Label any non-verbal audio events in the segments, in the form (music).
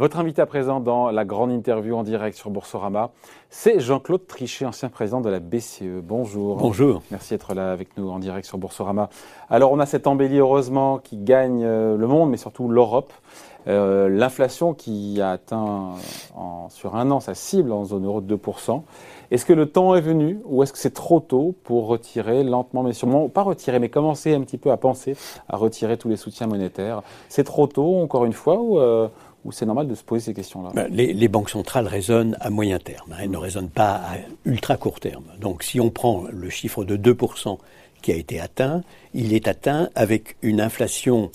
Votre invité à présent dans la grande interview en direct sur Boursorama, c'est Jean-Claude Trichet, ancien président de la BCE. Bonjour. Bonjour. Merci d'être là avec nous en direct sur Boursorama. Alors, on a cette embellie, heureusement, qui gagne euh, le monde, mais surtout l'Europe. Euh, l'inflation qui a atteint sur un an sa cible en zone euro de 2%. Est-ce que le temps est venu ou est-ce que c'est trop tôt pour retirer lentement mais sûrement, pas retirer, mais commencer un petit peu à penser à retirer tous les soutiens monétaires? C'est trop tôt, encore une fois, ou, euh, c'est normal de se poser ces questions-là ben, les, banques centrales raisonnent à moyen terme, hein. elles ne raisonnent pas à ultra court terme. Donc si on prend le chiffre de 2% qui a été atteint, il est atteint avec une inflation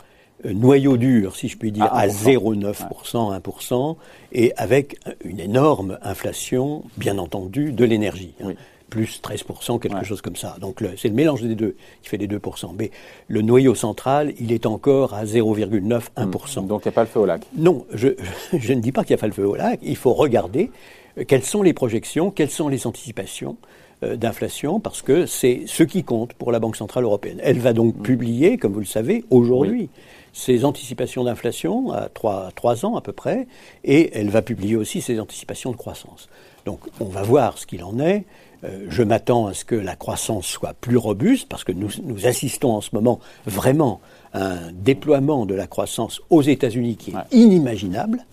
euh, noyau dur, si je puis dire, à 0,9%, 1%, et avec une énorme inflation, bien entendu, de l'énergie. Hein. Plus 13%, quelque chose comme ça. Donc c'est le mélange des deux qui fait les 2%. Mais le noyau central, il est encore à 0,9, 1%. Hmm. Donc il n'y a pas le feu au lac Non, je, (laughs) je ne dis pas qu'il n'y a pas le feu au lac. Il faut regarder euh, quelles sont les projections, quelles sont les anticipations euh, d'inflation parce que c'est ce qui compte pour la Banque Centrale Européenne. Elle va donc hmm. publier, comme vous le savez, aujourd'hui, ses anticipations d'inflation à trois, ans à peu près, et elle va publier aussi ses anticipations de croissance. Donc on va voir ce qu'il en est. Euh, je m'attends à ce que la croissance soit plus robuste, parce que nous, nous assistons en ce moment vraiment à un déploiement de la croissance aux États-Unis qui est inimaginable,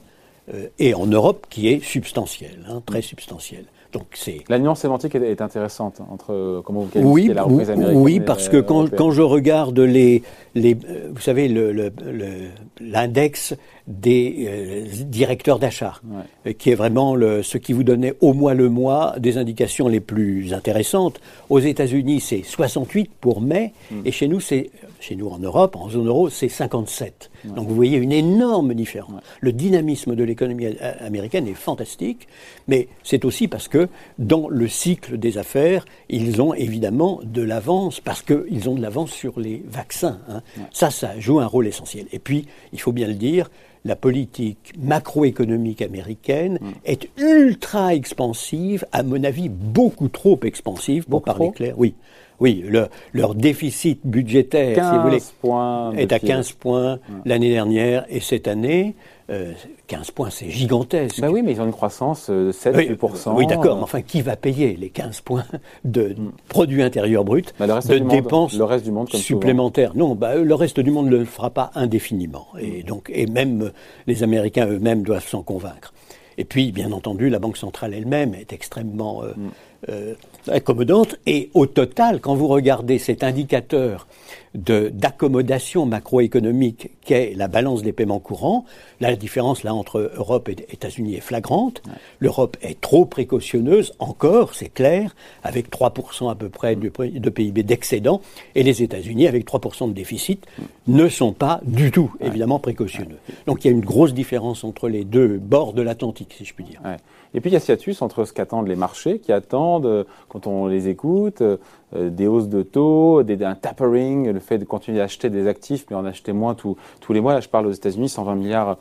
euh, et en Europe qui est substantiel, hein, très substantiel. Donc c'est la nuance sémantique est, intéressante entre euh, comment vous qualifiez oui, la reprise américaine. Oui, parce que quand, quand, je regarde les, les vous savez l'index des euh, directeurs d'achat, euh, qui est vraiment le, ce qui vous donnait au mois le mois des indications les plus intéressantes. Aux États-Unis, c'est 68 pour mai, hmm. et chez nous, c'est chez nous en Europe, en zone euro, c'est 57. Donc vous voyez une énorme différence. Le dynamisme de l'économie américaine est fantastique, mais c'est aussi parce que dans le cycle des affaires, ils ont évidemment de l'avance, parce qu'ils ont de l'avance sur les vaccins. Hein. Ça, ça joue un rôle essentiel. Et puis, il faut bien le dire, la politique macroéconomique américaine mm. est ultra expansive, à mon avis beaucoup trop expansive, pour parler clair. Oui, oui, leur déficit budgétaire, si vous voulez, est à 15 points l'année dernière et cette année. 15 euh, points, c'est gigantesque. Ben oui, mais ils ont une croissance de 7-8%. Oui, d'accord, mais enfin, qui va payer les 15 points de mm. produit intérieur brut, bah, de dépenses le reste du monde, supplémentaires? Non, bah, le reste du monde ne le fera pas indéfiniment. Et, mm. donc, et même les Américains eux-mêmes doivent s'en convaincre. Et puis, bien entendu, la Banque centrale elle-même est extrêmement euh, mm. euh, accommodante. Et au total, quand vous regardez cet indicateur d'accommodation macroéconomique qu'est la balance des paiements courants, la différence là entre Europe et États-Unis est flagrante. L'Europe est trop précautionneuse, encore, c'est clair, avec 3% à peu près de, PIB d'excédent, et les États-Unis, avec 3% de déficit, ne sont pas du tout, évidemment, précautionneux. Donc il y a une grosse différence entre les deux bords de l'Atlantique, si je puis dire. Et puis il y a hiatus entre ce qu'attendent les marchés, qui attendent, euh, quand on les écoute, euh, des hausses de taux, des, un tapering, le fait de continuer d'acheter des actifs, mais en acheter moins tous les mois. Là, je parle aux États-Unis, 120 milliards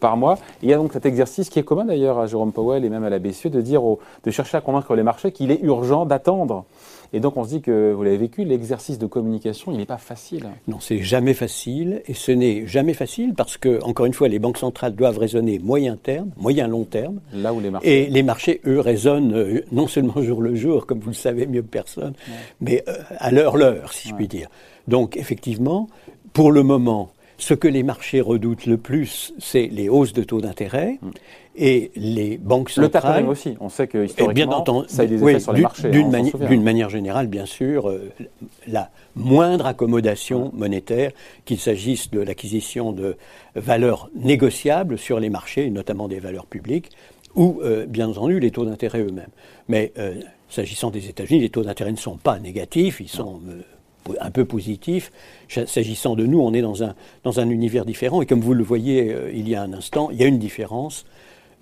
par mois. il y a donc cet exercice qui est commun d'ailleurs à Jérôme Powell et même à la BCE de dire, de chercher à convaincre les marchés qu'il est urgent d'attendre et donc on se dit que, vous l'avez vécu, l'exercice de communication, il n'est pas facile. Non, c'est jamais facile, et ce n'est jamais facile parce que, encore une fois, les banques centrales doivent raisonner moyen terme, moyen long terme. Là où les marchés. Et les marchés, eux, raisonnent euh, non seulement (laughs) jour le jour, comme vous le savez mieux que personne, mais euh, à l'heure l'heure, si je puis dire. Donc effectivement, pour le moment, ce que les marchés redoutent le plus, c'est les hausses de taux d'intérêt. Mm. Et les banques centrales. Le aussi. On sait que historiquement, bien ça a des effets sur les marchés. Hein, d'une manière générale, bien sûr, euh, la moindre accommodation monétaire, qu'il s'agisse de l'acquisition de valeurs négociables sur les marchés, notamment des valeurs publiques, ou euh, bien entendu les taux d'intérêt eux-mêmes. Mais euh, s'agissant des États-Unis, les taux d'intérêt ne sont pas négatifs, ils sont un peu positif. S'agissant de nous, on est dans un, dans un univers différent. Et comme vous le voyez euh, il y a un instant, il y a une différence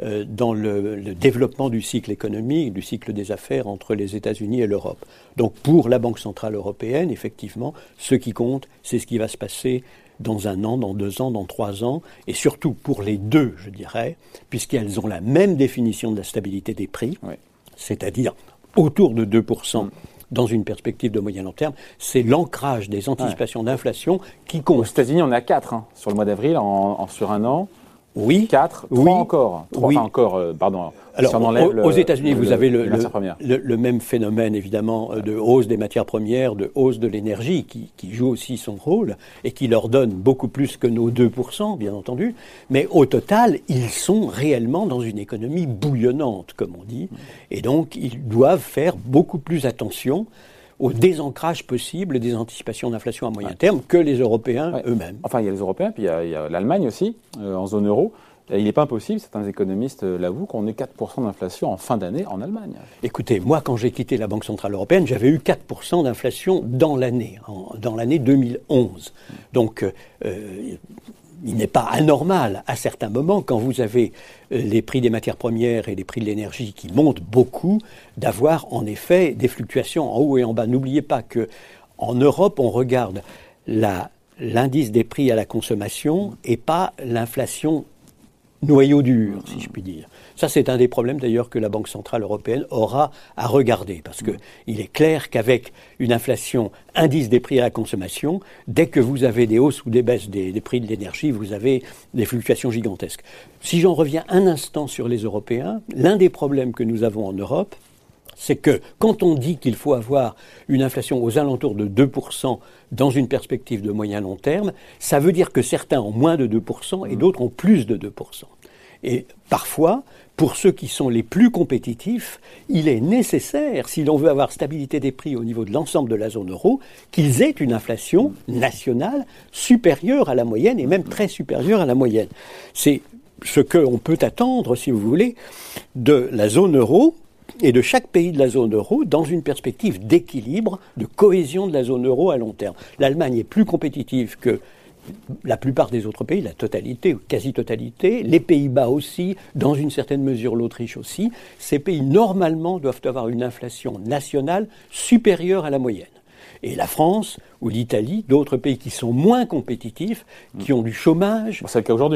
euh, dans le, développement du cycle économique, du cycle des affaires entre les États-Unis et l'Europe. Donc pour la Banque Centrale Européenne, effectivement, ce qui compte, c'est ce qui va se passer dans un an, dans deux ans, dans trois ans, et surtout pour les deux, je dirais, puisqu'elles ont la même définition de la stabilité des prix, c'est-à-dire autour de 2% dans une perspective de moyen long terme, c'est l'ancrage des anticipations d'inflation qui compte. Aux États-Unis, on est à 4 hein, sur le mois d'avril, en, sur un an. Oui. 4, 3 encore. 3 oui. encore, euh, pardon. Alors, aux, États-Unis, vous avez le, le, même phénomène, évidemment, euh, de hausse des matières premières, de hausse de l'énergie, qui, qui, joue aussi son rôle et qui leur donne beaucoup plus que nos 2%, bien entendu. Mais au total, ils sont réellement dans une économie bouillonnante, comme on dit. Et donc, ils doivent faire beaucoup plus attention au désancrage possible des anticipations d'inflation à moyen terme que les Européens eux-mêmes. Enfin, il y a les Européens, puis il y a, l'Allemagne aussi, euh, en zone euro. il n'est pas impossible, certains économistes euh, l'avouent, qu'on ait 4% d'inflation en fin d'année en Allemagne. Écoutez, moi, quand j'ai quitté la Banque Centrale Européenne, j'avais eu 4% d'inflation dans l'année, dans l'année 2011. Donc, euh, il n'est pas anormal à certains moments, quand vous avez euh, les prix des matières premières et les prix de l'énergie qui montent beaucoup, d'avoir en effet des fluctuations en haut et en bas. N'oubliez pas que en Europe, on regarde l'indice des prix à la consommation et pas l'inflation noyau dur, si je puis dire. Ça, c'est un des problèmes d'ailleurs que la Banque centrale européenne aura à regarder, parce qu'il est clair qu'avec une inflation indice des prix à la consommation, dès que vous avez des hausses ou des baisses des, des prix de l'énergie, vous avez des fluctuations gigantesques. Si j'en reviens un instant sur les Européens, l'un des problèmes que nous avons en Europe, c'est que quand on dit qu'il faut avoir une inflation aux alentours de 2% dans une perspective de moyen long terme, ça veut dire que certains ont moins de 2% et d'autres ont plus de 2%. Et parfois, pour ceux qui sont les plus compétitifs, il est nécessaire, si l'on veut avoir stabilité des prix au niveau de l'ensemble de la zone euro, qu'ils aient une inflation nationale supérieure à la moyenne et même très supérieure à la moyenne. C'est ce qu'on peut attendre, si vous voulez, de la zone euro et de chaque pays de la zone euro dans une perspective d'équilibre, de cohésion de la zone euro à long terme. L'Allemagne est plus compétitive que la plupart des autres pays, la totalité, ou quasi-totalité, les Pays-Bas aussi, dans une certaine mesure l'Autriche aussi, ces pays normalement doivent avoir une inflation nationale supérieure à la moyenne. Et la France ou l'Italie, d'autres pays qui sont moins compétitifs, qui ont du chômage,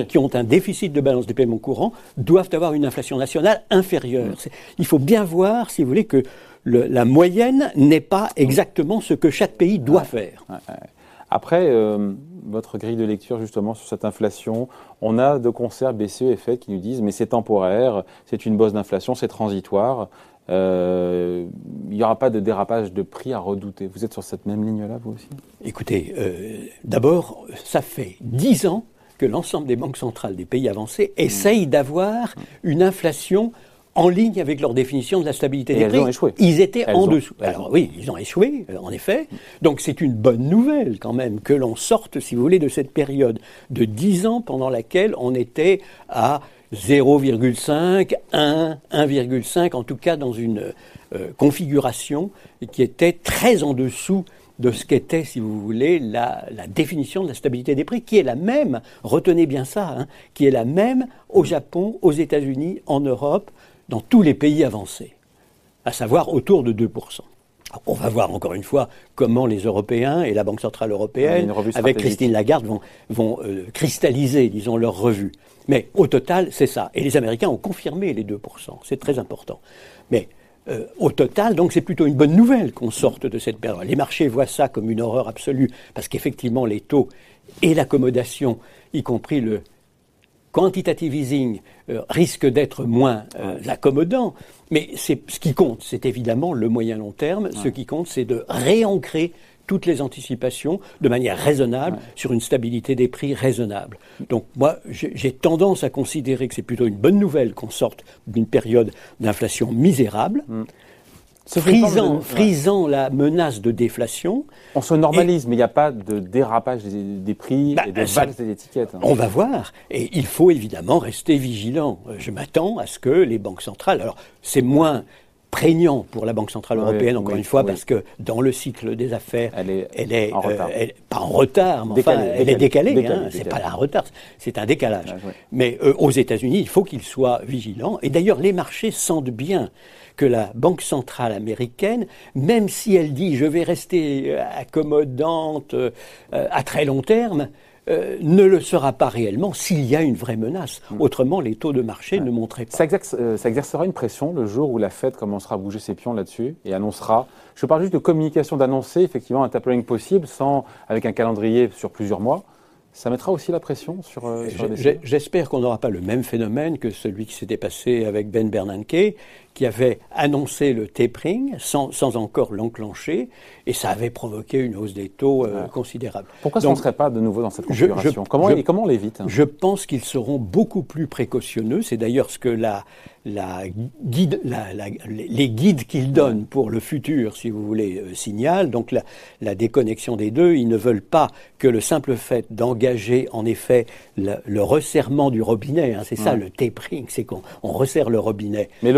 qui ont un déficit de balance des paiements courants, doivent avoir une inflation nationale inférieure. Mm. Il faut bien voir, si vous voulez, que la moyenne n'est pas exactement ce que chaque pays doit faire. Après, euh, votre grille de lecture justement sur cette inflation, on a de concert BCE et FED qui nous disent mais c'est temporaire, c'est une bosse d'inflation, c'est transitoire. Euh, il n'y aura pas de dérapage de prix à redouter. Vous êtes sur cette même ligne-là, vous aussi? Écoutez, euh, d'abord, ça fait dix ans que l'ensemble des banques centrales des pays avancés essayent d'avoir une inflation en ligne avec leur définition de la stabilité des prix. Ont échoué. Ils étaient en dessous. Alors oui, ils ont échoué, euh, en effet. Donc c'est une bonne nouvelle quand même que l'on sorte, si vous voulez, de cette période de 10 ans pendant laquelle on était à 0,5, 1, 1,5, en tout cas dans une euh, configuration qui était très en dessous de ce qu'était, si vous voulez, la, définition de la stabilité des prix, qui est la même, retenez bien ça, hein, qui est la même au Japon, aux États-Unis, en Europe, dans tous les pays avancés, à savoir autour de 2%. on va voir encore une fois comment les Européens et la Banque Centrale Européenne, avec Christine Lagarde, vont, euh, cristalliser, disons, leur revue. Mais au total, c'est ça. Et les Américains ont confirmé les 2%. C'est très important. Mais euh, au total, donc c'est plutôt une bonne nouvelle qu'on sorte de cette période. Les marchés voient ça comme une horreur absolue, parce qu'effectivement, les taux et l'accommodation, y compris le, quantitative easing euh, risque d'être moins euh, accommodant, mais c'est ce qui compte, c'est évidemment le moyen long terme. Ce qui compte, c'est de réancrer toutes les anticipations de manière raisonnable sur une stabilité des prix raisonnable. Donc moi, j'ai tendance à considérer que c'est plutôt une bonne nouvelle qu'on sorte d'une période d'inflation misérable. Mm frisant, frisant la menace de déflation. On se normalise, mais il n'y a pas de dérapage des, prix bah, et de valse des étiquettes. Hein. On va voir. Et il faut évidemment rester vigilant. Euh, je m'attends à ce que les banques centrales. Alors, c'est moins prégnant pour la Banque Centrale Européenne, encore une fois, parce que dans le cycle des affaires, elle est, elle est en. Euh, pas en retard, mais enfin, elle est décalée. hein, c'est pas un retard, c'est un décalage. Mais euh, aux États-Unis, il faut qu'ils soient vigilants. Et d'ailleurs, les marchés sentent bien que la Banque centrale américaine, même si elle dit je vais rester euh, accommodante euh, à très long terme, euh, ne le sera pas réellement s'il y a une vraie menace. Hmm. Autrement, les taux de marché ne montraient pas. Ça, exercera une pression le jour où la Fed commencera à bouger ses pions là-dessus et annoncera. Je parle juste de communication, d'annoncer effectivement un tapering possible, sans avec un calendrier sur plusieurs mois Ça mettra aussi la pression sur, euh, sur J'espère qu'on n'aura pas le même phénomène que celui qui s'était passé avec Ben Bernanke, qui avait annoncé le tapering sans, sans encore l'enclencher, et ça avait provoqué une hausse des taux euh, considérable. Pourquoi ça ne serait pas de nouveau dans cette configuration comment, comment on l'évite Je pense qu'ils seront beaucoup plus précautionneux. C'est d'ailleurs ce que la, la guide, la, les guides qu'ils donnent pour le futur, si vous voulez, euh, signalent. Donc la, la, déconnexion des deux, ils ne veulent pas que le simple fait d'engager en effet le, resserrement du robinet, hein, c'est ça le tapering, c'est qu'on on resserre le robinet. Mais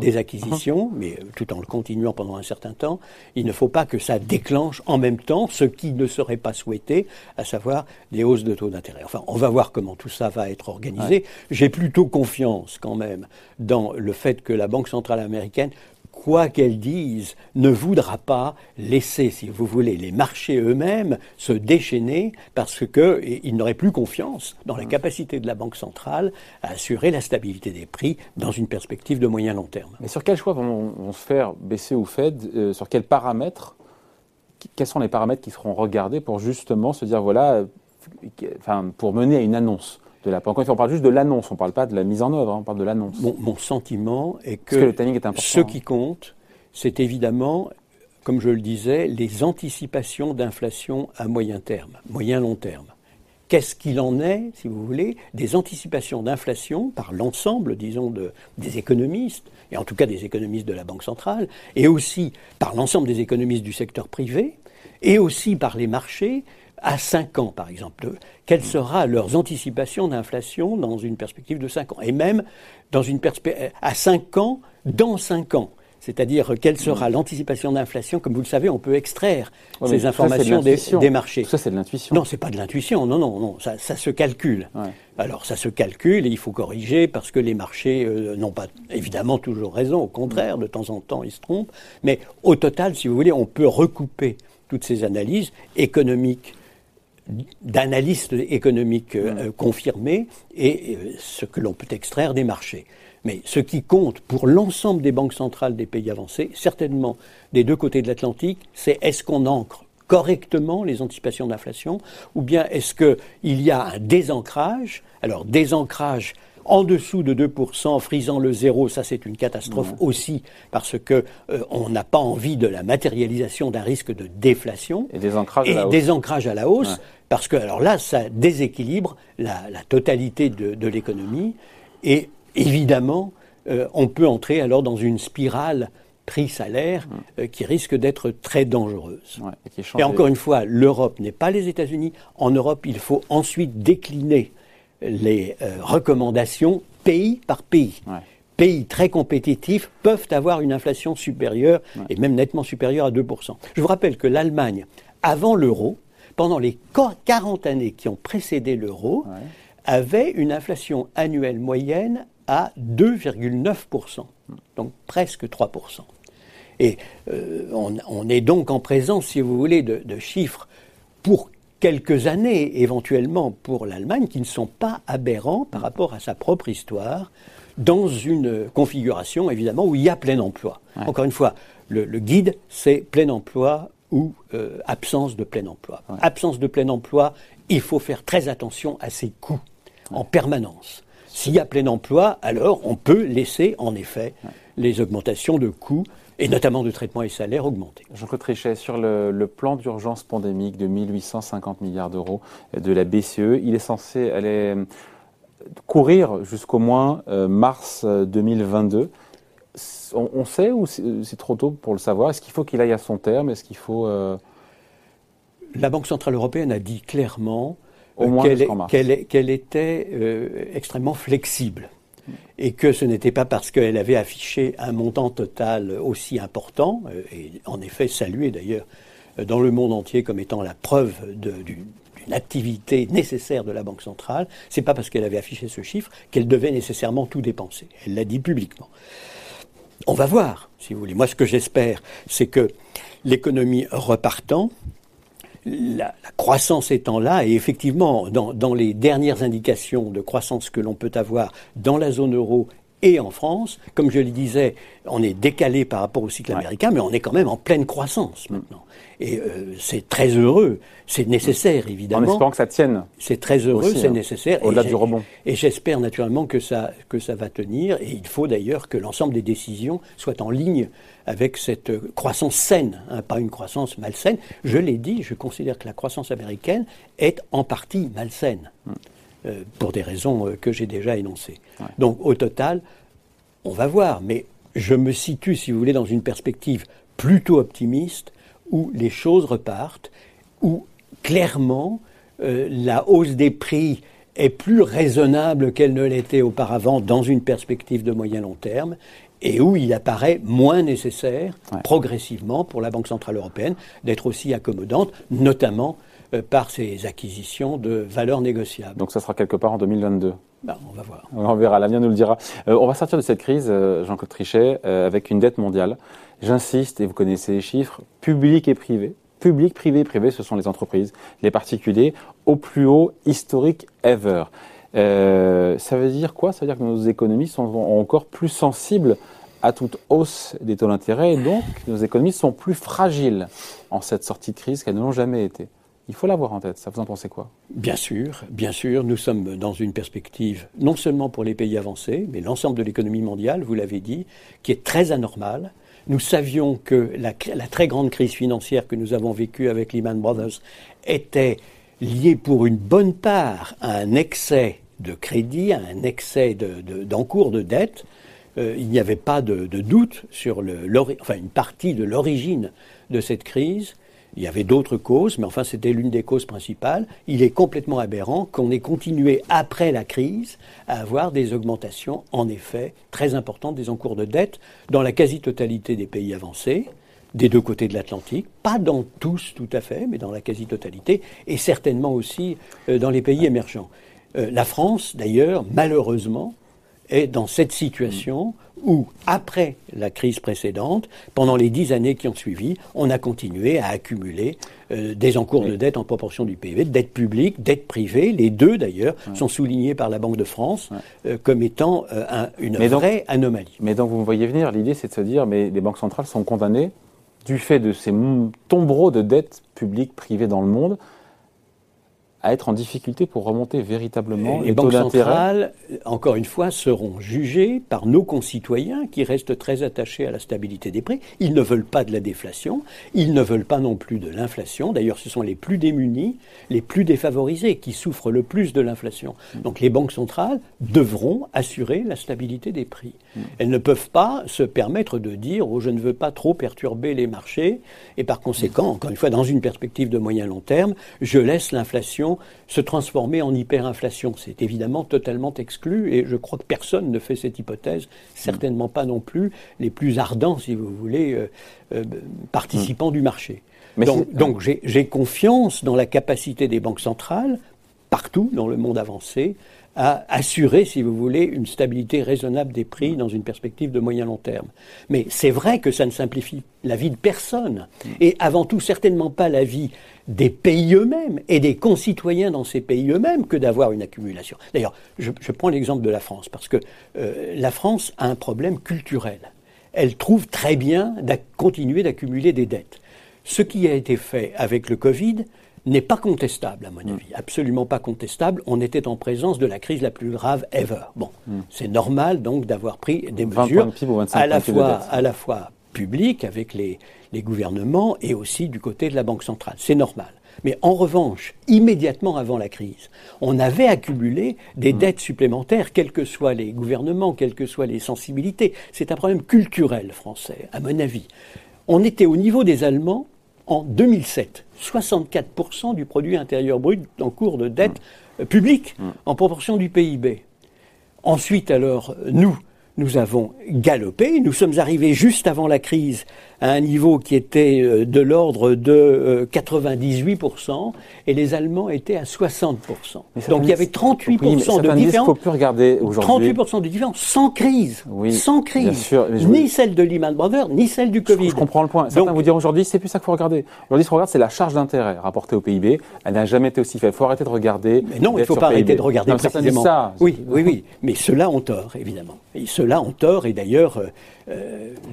des acquisitions, mais euh, tout en le continuant pendant un certain temps, il ne faut pas que ça déclenche en même temps ce qui ne serait pas souhaité, à savoir des hausses de taux d'intérêt. Enfin, on va voir comment tout ça va être organisé. J'ai plutôt confiance quand même dans le fait que la Banque centrale américaine quoi qu'elle dise, ne voudra pas laisser, si vous voulez, les marchés eux-mêmes se déchaîner parce qu'ils n'auraient plus confiance dans la capacité de la Banque centrale à assurer la stabilité des prix dans une perspective de moyen long terme. Mais sur quel choix vont, se faire baisser ou Fed euh, Sur quels paramètres Quels sont les paramètres qui seront regardés pour justement se dire, voilà, euh, enfin, pour mener à une annonce de la Quand on parle juste de l'annonce, on ne parle pas de la mise en œuvre, hein, on parle de l'annonce. Mon, sentiment est que, ce qui compte, c'est évidemment, comme je le disais, les anticipations d'inflation à moyen terme, moyen-long terme. Qu'est-ce qu'il en est, si vous voulez, des anticipations d'inflation par l'ensemble, disons, de, des économistes, et en tout cas des économistes de la Banque centrale, et aussi par l'ensemble des économistes du secteur privé, et aussi par les marchés, à 5 ans, par exemple. Quelle sera leurs anticipations d'inflation dans une perspective de 5 ans? Et même dans une à 5 ans, dans 5 ans. C'est-à-dire quelle sera l'anticipation d'inflation? Comme vous le savez, on peut extraire ces informations des, marchés. ça, c'est de l'intuition. Non, c'est pas de l'intuition. Non, non, non. Ça, se calcule. Alors, ça se calcule et il faut corriger parce que les marchés euh, n'ont pas évidemment toujours raison. Au contraire, de temps en temps, ils se trompent. Mais au total, si vous voulez, on peut recouper toutes ces analyses économiques d'analystes économiques euh, confirmés et euh, ce que l'on peut extraire des marchés. Mais ce qui compte pour l'ensemble des banques centrales des pays avancés, certainement des deux côtés de l'Atlantique, c'est est-ce qu'on ancre correctement les anticipations d'inflation ou bien est-ce qu'il y a un désancrage? Alors désancrage en dessous de 2%, frisant le zéro, ça c'est une catastrophe aussi parce que euh, on n'a pas envie de la matérialisation d'un risque de déflation. Et désancrage à la hausse. à la hausse parce que alors là ça déséquilibre la, totalité de, l'économie et évidemment euh, on peut entrer alors dans une spirale prix-salaire euh, qui risque d'être très dangereuse. et encore une fois, l'Europe n'est pas les États-Unis. En Europe, il faut ensuite décliner les euh, recommandations pays par pays. Pays très compétitifs peuvent avoir une inflation supérieure et même nettement supérieure à 2%. Je vous rappelle que l'Allemagne, avant l'euro, pendant les 40 années qui ont précédé l'euro, avait une inflation annuelle moyenne à 2,9%, donc presque 3%. Et euh, on, est donc en présence, si vous voulez, de, de chiffres pour quelques années éventuellement pour l'Allemagne qui ne sont pas aberrants par rapport à sa propre histoire dans une configuration évidemment où il y a plein emploi. Encore une fois, le, guide, c'est plein emploi ou euh, absence de plein emploi. Absence de plein emploi, il faut faire très attention à ses coûts en permanence. S'il y a plein emploi, alors on peut laisser en effet les augmentations de coûts et notamment de traitement et salaires augmentés. Jean-Claude Trichet, sur le, plan d'urgence pandémique de 1850 milliards d'euros de la BCE, il est censé aller euh, courir jusqu'au moins euh, mars 2022. Euh, on, sait ou c'est trop tôt pour le savoir? Est-ce qu'il faut qu'il aille à son terme? Est-ce qu'il faut La Banque centrale européenne a dit clairement qu'elle était extrêmement flexible et que ce n'était pas parce qu'elle avait affiché un montant total aussi important, euh, et en effet salué d'ailleurs euh, dans le monde entier comme étant la preuve d'une activité nécessaire de la Banque centrale, c'est pas parce qu'elle avait affiché ce chiffre qu'elle devait nécessairement tout dépenser. Elle l'a dit publiquement. On va voir, si vous voulez. Moi, ce que j'espère, c'est que l'économie repartant, la, croissance étant là, et effectivement, dans, les dernières indications de croissance que l'on peut avoir dans la zone euro et en France. Comme je le disais, on est décalé par rapport au cycle américain, mais on est quand même en pleine croissance maintenant. Et euh, c'est très heureux, c'est nécessaire évidemment. En espérant que ça tienne. C'est très heureux, c'est hein, nécessaire. Au-delà du rebond. Et j'espère naturellement que ça, que ça va tenir. Et il faut d'ailleurs que l'ensemble des décisions soient en ligne avec cette croissance saine, hein, pas une croissance malsaine. Je l'ai dit, je considère que la croissance américaine est en partie malsaine, hmm. Euh, pour des raisons euh, que j'ai déjà énoncées. Donc au total, on va voir. Mais je me situe, si vous voulez, dans une perspective plutôt optimiste où les choses repartent, où clairement euh, la hausse des prix est plus raisonnable qu'elle ne l'était auparavant dans une perspective de moyen long terme et où il apparaît moins nécessaire progressivement pour la Banque Centrale Européenne d'être aussi accommodante, notamment par ses acquisitions de valeurs négociables. Donc ça sera quelque part en 2022 ben, on va voir. On verra, l'avenir nous le dira. Euh, on va sortir de cette crise, Jean-Claude Trichet, avec une dette mondiale J'insiste, et vous connaissez les chiffres, public et privé. Public, privé, privé, ce sont les entreprises, les particuliers, au plus haut historique ever. Euh, ça veut dire quoi? Ça veut dire que nos économies sont encore plus sensibles à toute hausse des taux d'intérêt et donc nos économies sont plus fragiles en cette sortie de crise qu'elles ne l'ont jamais été. Il faut l'avoir en tête. Ça vous en pensez quoi? Bien sûr, bien sûr. Nous sommes dans une perspective non seulement pour les pays avancés, mais l'ensemble de l'économie mondiale, vous l'avez dit, qui est très anormale. Nous savions que la, très grande crise financière que nous avons vécue avec Lehman Brothers était liée pour une bonne part à un excès de crédit, à un excès d'encours de, de, dette. Euh, il n'y avait pas de, doute sur le, enfin, une partie de l'origine de cette crise. Il y avait d'autres causes, mais enfin c'était l'une des causes principales. Il est complètement aberrant qu'on ait continué après la crise à avoir des augmentations, en effet, très importantes des encours de dette dans la quasi-totalité des pays avancés, des deux côtés de l'Atlantique, pas dans tous tout à fait, mais dans la quasi-totalité, et certainement aussi euh, dans les pays émergents. Euh, la France, d'ailleurs, malheureusement, est dans cette situation où, après la crise précédente, pendant les dix années qui ont suivi, on a continué à accumuler euh, des encours de dette en proportion du PIB, dette publique, dette privée. Les deux, d'ailleurs, sont soulignés par la Banque de France euh, comme étant euh, une vraie anomalie. Mais donc, vous me voyez venir, l'idée, c'est de se dire, mais les banques centrales sont condamnées du fait de ces tombereaux de dettes publiques, privées dans le monde, à être en difficulté pour remonter véritablement les, les banques centrales, encore une fois, seront jugées par nos concitoyens qui restent très attachés à la stabilité des prix. Ils ne veulent pas de la déflation, ils ne veulent pas non plus de l'inflation. D'ailleurs, ce sont les plus démunis, les plus défavorisés qui souffrent le plus de l'inflation. Donc les banques centrales devront assurer la stabilité des prix. Elles ne peuvent pas se permettre de dire oh, je ne veux pas trop perturber les marchés et par conséquent, encore une fois, dans une perspective de moyen long terme, je laisse l'inflation se transformer en hyperinflation. C'est évidemment totalement exclu et je crois que personne ne fait cette hypothèse, certainement pas non plus les plus ardents, si vous voulez, euh, euh, participants du marché. donc, donc j'ai confiance dans la capacité des banques centrales, partout dans le monde avancé, à assurer, si vous voulez, une stabilité raisonnable des prix dans une perspective de moyen long terme. Mais c'est vrai que ça ne simplifie la vie de personne, et avant tout certainement pas la vie des pays eux-mêmes et des concitoyens dans ces pays eux-mêmes que d'avoir une accumulation. D'ailleurs, je, prends l'exemple de la France, parce que euh, la France a un problème culturel. Elle trouve très bien de continuer d'accumuler des dettes. Ce qui a été fait avec le Covid, n'est pas contestable, à mon mm. avis. Absolument pas contestable. On était en présence de la crise la plus grave ever. Bon, mm. c'est normal donc d'avoir pris des mesures à la fois, à la fois publiques avec les, les gouvernements et aussi du côté de la Banque centrale. C'est normal. Mais en revanche, immédiatement avant la crise, on avait accumulé des mm. dettes supplémentaires, quels que soient les gouvernements, quelles que soient les sensibilités. C'est un problème culturel français, à mon avis. On était au niveau des Allemands en 2007. 64% du produit intérieur brut en cours de dette mmh. publique mmh. en proportion du PIB. Ensuite, alors, nous, nous avons galopé. Nous sommes arrivés juste avant la crise à un niveau qui était euh, de l'ordre de 98% euh, et les Allemands étaient à 60%. Donc il y avait 38% de différence. faut plus regarder aujourd'hui. 38% de différence sans crise. sans crise. ni celle de Lehman Brothers, ni celle du Covid. Je, comprends le point. Certains vous dire aujourd'hui, c'est plus ça qu'il faut regarder. Aujourd'hui, ce qu'on regarde, c'est la charge d'intérêt rapportée au PIB. Elle n'a jamais été aussi faible. Il faut arrêter de regarder. Mais non, il ne faut pas arrêter de regarder précisément. Ça. Oui, oui, oui. Mais ceux-là ont tort, évidemment. Et ceux-là ont tort, et d'ailleurs,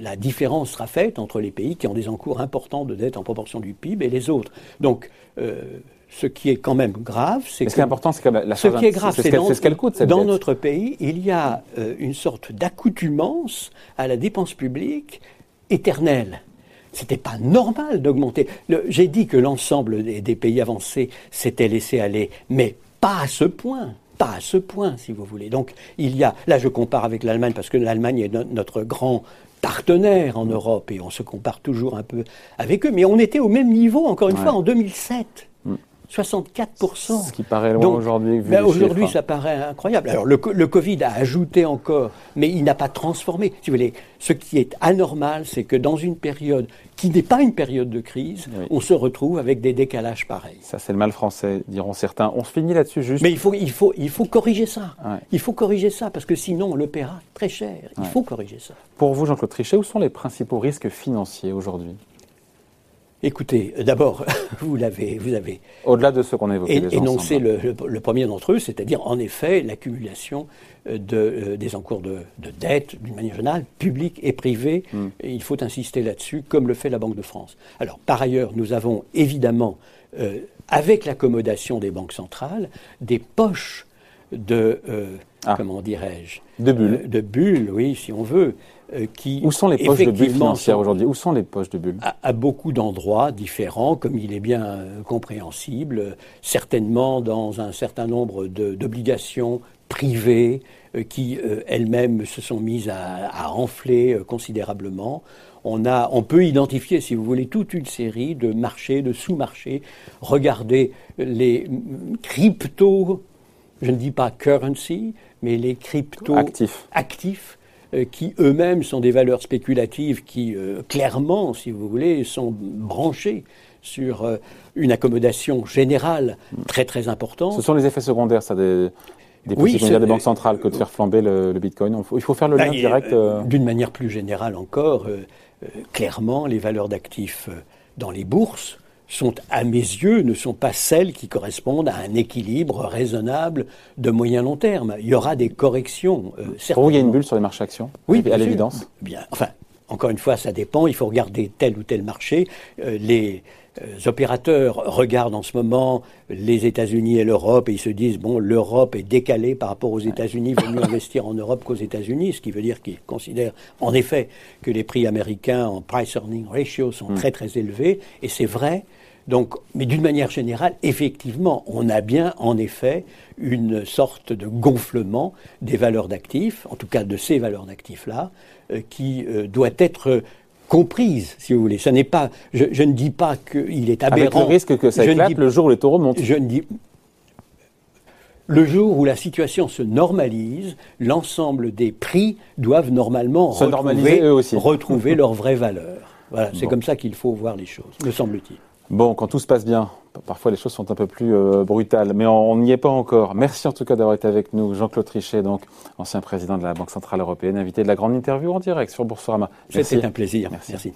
la différence sera faite entre les pays qui ont des encours importants de dette en proportion du PIB et les autres. Donc, ce qui est quand même grave, c'est que. Ce qui est important, c'est que la Ce qui est grave, c'est ce qu'elle coûte, cette Dans notre pays, il y a une sorte d'accoutumance à la dépense publique éternelle. C'était pas normal d'augmenter. J'ai dit que l'ensemble des, pays avancés s'étaient laissé aller, mais pas à ce point. Pas à ce point, si vous voulez. Donc, il y a. Là, je compare avec l'Allemagne parce que l'Allemagne est notre grand partenaire en Europe et on se compare toujours un peu avec eux. Mais on était au même niveau, encore une fois, en 2007. 64%. Ce qui paraît loin aujourd'hui. Ben aujourd'hui, ça paraît incroyable. Alors, le, le, Covid a ajouté encore, mais il n'a pas transformé. Si vous voulez, ce qui est anormal, c'est que dans une période qui n'est pas une période de crise, on se retrouve avec des décalages pareils. Ça, c'est le mal français, diront certains. On se finit là-dessus juste. Mais il faut, il faut, il faut corriger ça. Il faut corriger ça, parce que sinon, on le paiera très cher. Il faut corriger ça. Pour vous, Jean-Claude Trichet, où sont les principaux risques financiers aujourd'hui? Écoutez, d'abord, (laughs) vous l'avez, vous avez. Au-delà de ce qu'on a évoqué. énoncé le, le, premier d'entre eux, c'est-à-dire en effet l'accumulation euh, de, euh, des encours de, de dette, d'une manière générale, publique et privée. Hmm. il faut insister là-dessus, comme le fait la Banque de France. Alors, par ailleurs, nous avons évidemment, euh, avec l'accommodation des banques centrales, des poches de, ah. comment dirais-je De bulles. de bulles, oui, si on veut. Euh, Où sont les poches de bulles financières aujourd'hui? Où sont les poches de bulles? À, beaucoup d'endroits différents, comme il est bien euh, compréhensible, certainement dans un certain nombre d'obligations privées euh, qui elles-mêmes se sont mises à, à enfler considérablement. On, a, on peut identifier, si vous voulez, toute une série de marchés, de sous-marchés. Regardez les crypto, je ne dis pas currency, mais les crypto actifs, actifs euh, qui eux-mêmes sont des valeurs spéculatives qui, euh, clairement, si vous voulez, sont branchées sur euh, une accommodation générale très très importante. Ce sont les effets secondaires, ça, des, des des banques centrales que de faire flamber le, Bitcoin. Il faut, faire le lien bah, direct. D'une manière plus générale encore, clairement, les valeurs d'actifs dans les bourses sont, à mes yeux, ne sont pas celles qui correspondent à un équilibre raisonnable de moyen-long terme. Il y aura des corrections. Euh, Pour vous, il y a une bulle sur les marchés actions Oui, à l'évidence. Bien, enfin, encore une fois, ça dépend. Il faut regarder tel ou tel marché. Euh, les opérateurs regardent en ce moment les États-Unis et l'Europe et ils se disent bon, l'Europe est décalée par rapport aux États-Unis, il vaut mieux investir en Europe qu'aux États-Unis, ce qui veut dire qu'ils considèrent en effet que les prix américains en price earning ratio sont hmm. très très élevés et c'est vrai. Donc, mais d'une manière générale, effectivement, on a bien en effet une sorte de gonflement des valeurs d'actifs, en tout cas de ces valeurs d'actifs-là, euh, qui euh, doit être comprise, si vous voulez. Ce n'est pas, je, ne dis pas qu'il est aberrant. Avec le risque que ça éclate le jour où les taureaux montent. Je ne dis, le jour où la situation se normalise, l'ensemble des prix doivent normalement se retrouver, eux aussi. retrouver leur vraie valeur. Voilà, c'est comme ça qu'il faut voir les choses, me semble-t-il. Bon, quand tout se passe bien, parfois les choses sont un peu plus euh, brutales, mais on n'y est pas encore. Merci en tout cas d'avoir été avec nous, Jean-Claude Trichet, donc ancien président de la Banque Centrale Européenne, invité de la grande interview en direct sur Boursorama. C'était un plaisir. Merci.